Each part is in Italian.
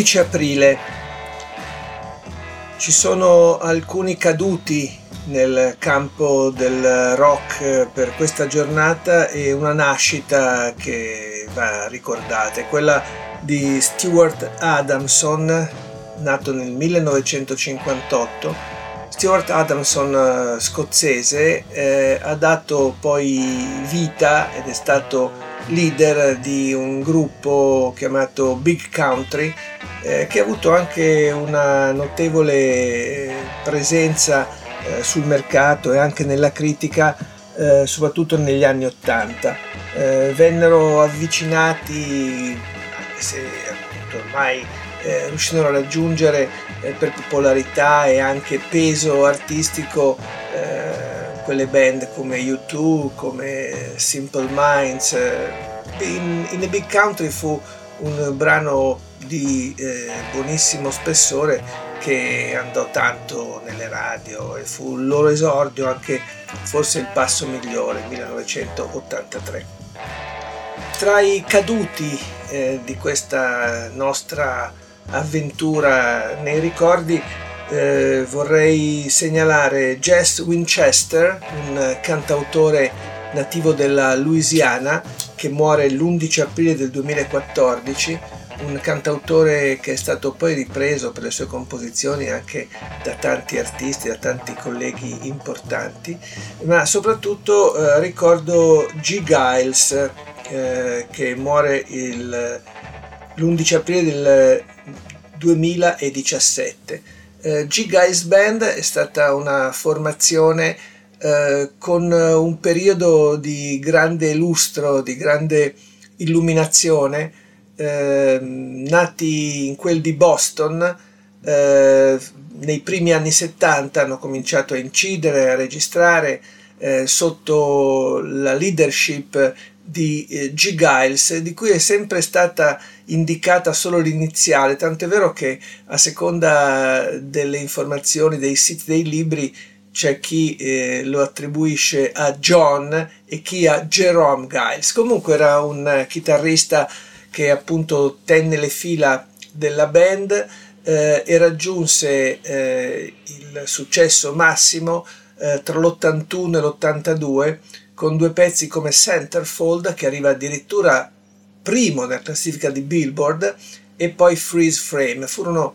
11 aprile. Ci sono alcuni caduti nel campo del rock per questa giornata e una nascita che va ricordata, è quella di Stuart Adamson, nato nel 1958. Stuart Adamson, scozzese, eh, ha dato poi vita ed è stato leader di un gruppo chiamato Big Country eh, che ha avuto anche una notevole presenza eh, sul mercato e anche nella critica eh, soprattutto negli anni Ottanta. Eh, vennero avvicinati, anche se appunto ormai eh, riuscirono a raggiungere eh, per popolarità e anche peso artistico quelle band come U2, come Simple Minds. In, in, a Big Country fu un brano di eh, buonissimo spessore che andò tanto nelle radio e fu il loro esordio anche forse il passo migliore 1983. Tra i caduti eh, di questa nostra avventura nei ricordi eh, vorrei segnalare Jess Winchester, un cantautore nativo della Louisiana che muore l'11 aprile del 2014, un cantautore che è stato poi ripreso per le sue composizioni anche da tanti artisti, da tanti colleghi importanti, ma soprattutto eh, ricordo G. Giles eh, che muore il, l'11 aprile del 2017 eh, G-Guys Band è stata una formazione eh, con un periodo di grande lustro, di grande illuminazione, eh, nati in quel di Boston, eh, nei primi anni 70 hanno cominciato a incidere, a registrare eh, sotto la leadership di eh, G. Giles, di cui è sempre stata indicata solo l'iniziale, tant'è vero che a seconda delle informazioni dei siti dei libri c'è chi eh, lo attribuisce a John e chi a Jerome Giles. Comunque era un chitarrista che appunto tenne le fila della band eh, e raggiunse eh, il successo massimo eh, tra l'81 e l'82 con due pezzi come Centerfold che arriva addirittura primo nella classifica di Billboard e poi Freeze Frame. Furono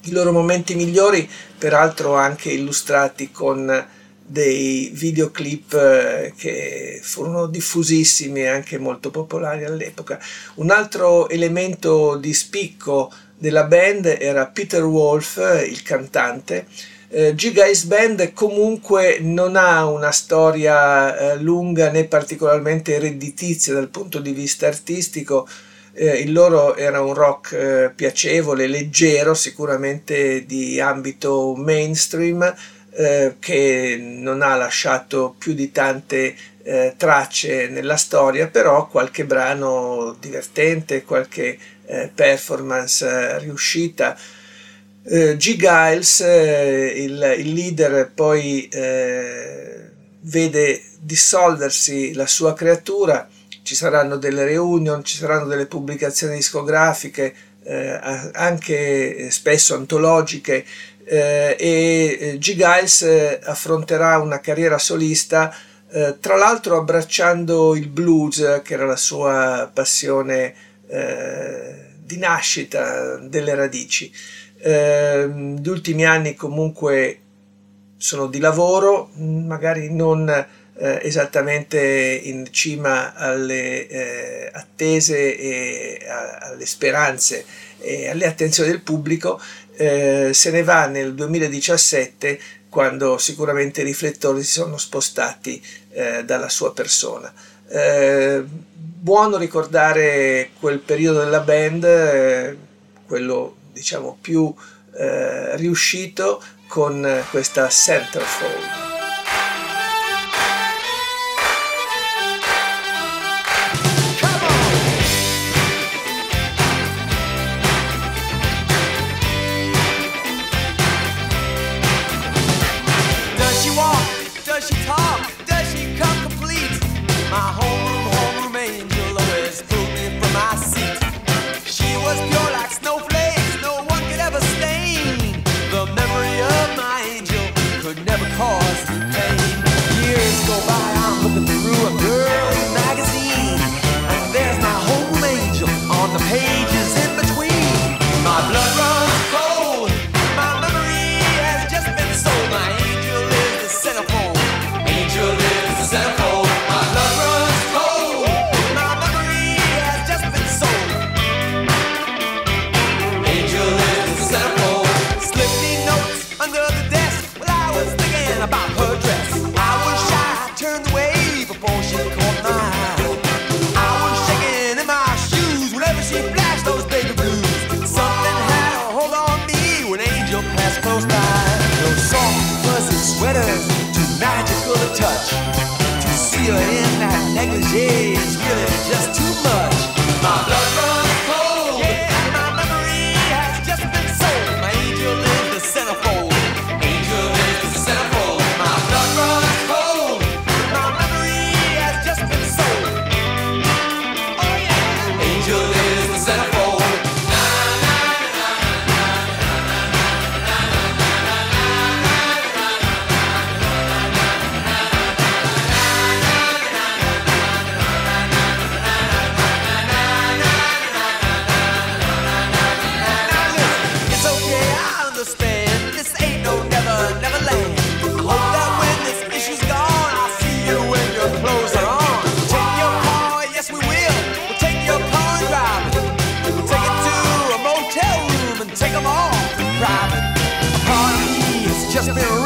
i loro momenti migliori, peraltro anche illustrati con dei videoclip eh, che furono diffusissimi e anche molto popolari all'epoca. Un altro elemento di spicco della band era Peter Wolf, il cantante, eh, Giga Ace Band comunque non ha una storia eh, lunga né particolarmente redditizia dal punto di vista artistico. Eh, il loro era un rock eh, piacevole, leggero, sicuramente di ambito mainstream, eh, che non ha lasciato più di tante eh, tracce nella storia, però qualche brano divertente, qualche performance riuscita. Uh, G. Giles, eh, il, il, leader, poi eh, vede dissolversi la sua creatura, ci saranno delle reunion, ci saranno delle pubblicazioni discografiche, eh, anche spesso antologiche, eh, e G. Giles affronterà una carriera solista, tra l'altro abbracciando il blues, che era la sua passione di nascita, delle radici. Eh, gli ultimi anni comunque sono di lavoro, magari non eh, esattamente in cima alle eh, attese e a, alle speranze e alle attenzioni del pubblico, eh, se ne va nel 2017 quando sicuramente i riflettori si sono spostati eh, dalla sua persona. Eh, buono ricordare quel periodo della band, quello diciamo più eh, riuscito con questa centerfold. This ain't no never, never land. I hope that when this issue's gone, I'll see you when your clothes are on. Take your car, yes we will. We'll take your car and drive it. We'll take it to a motel room and take them all private. A party of has just been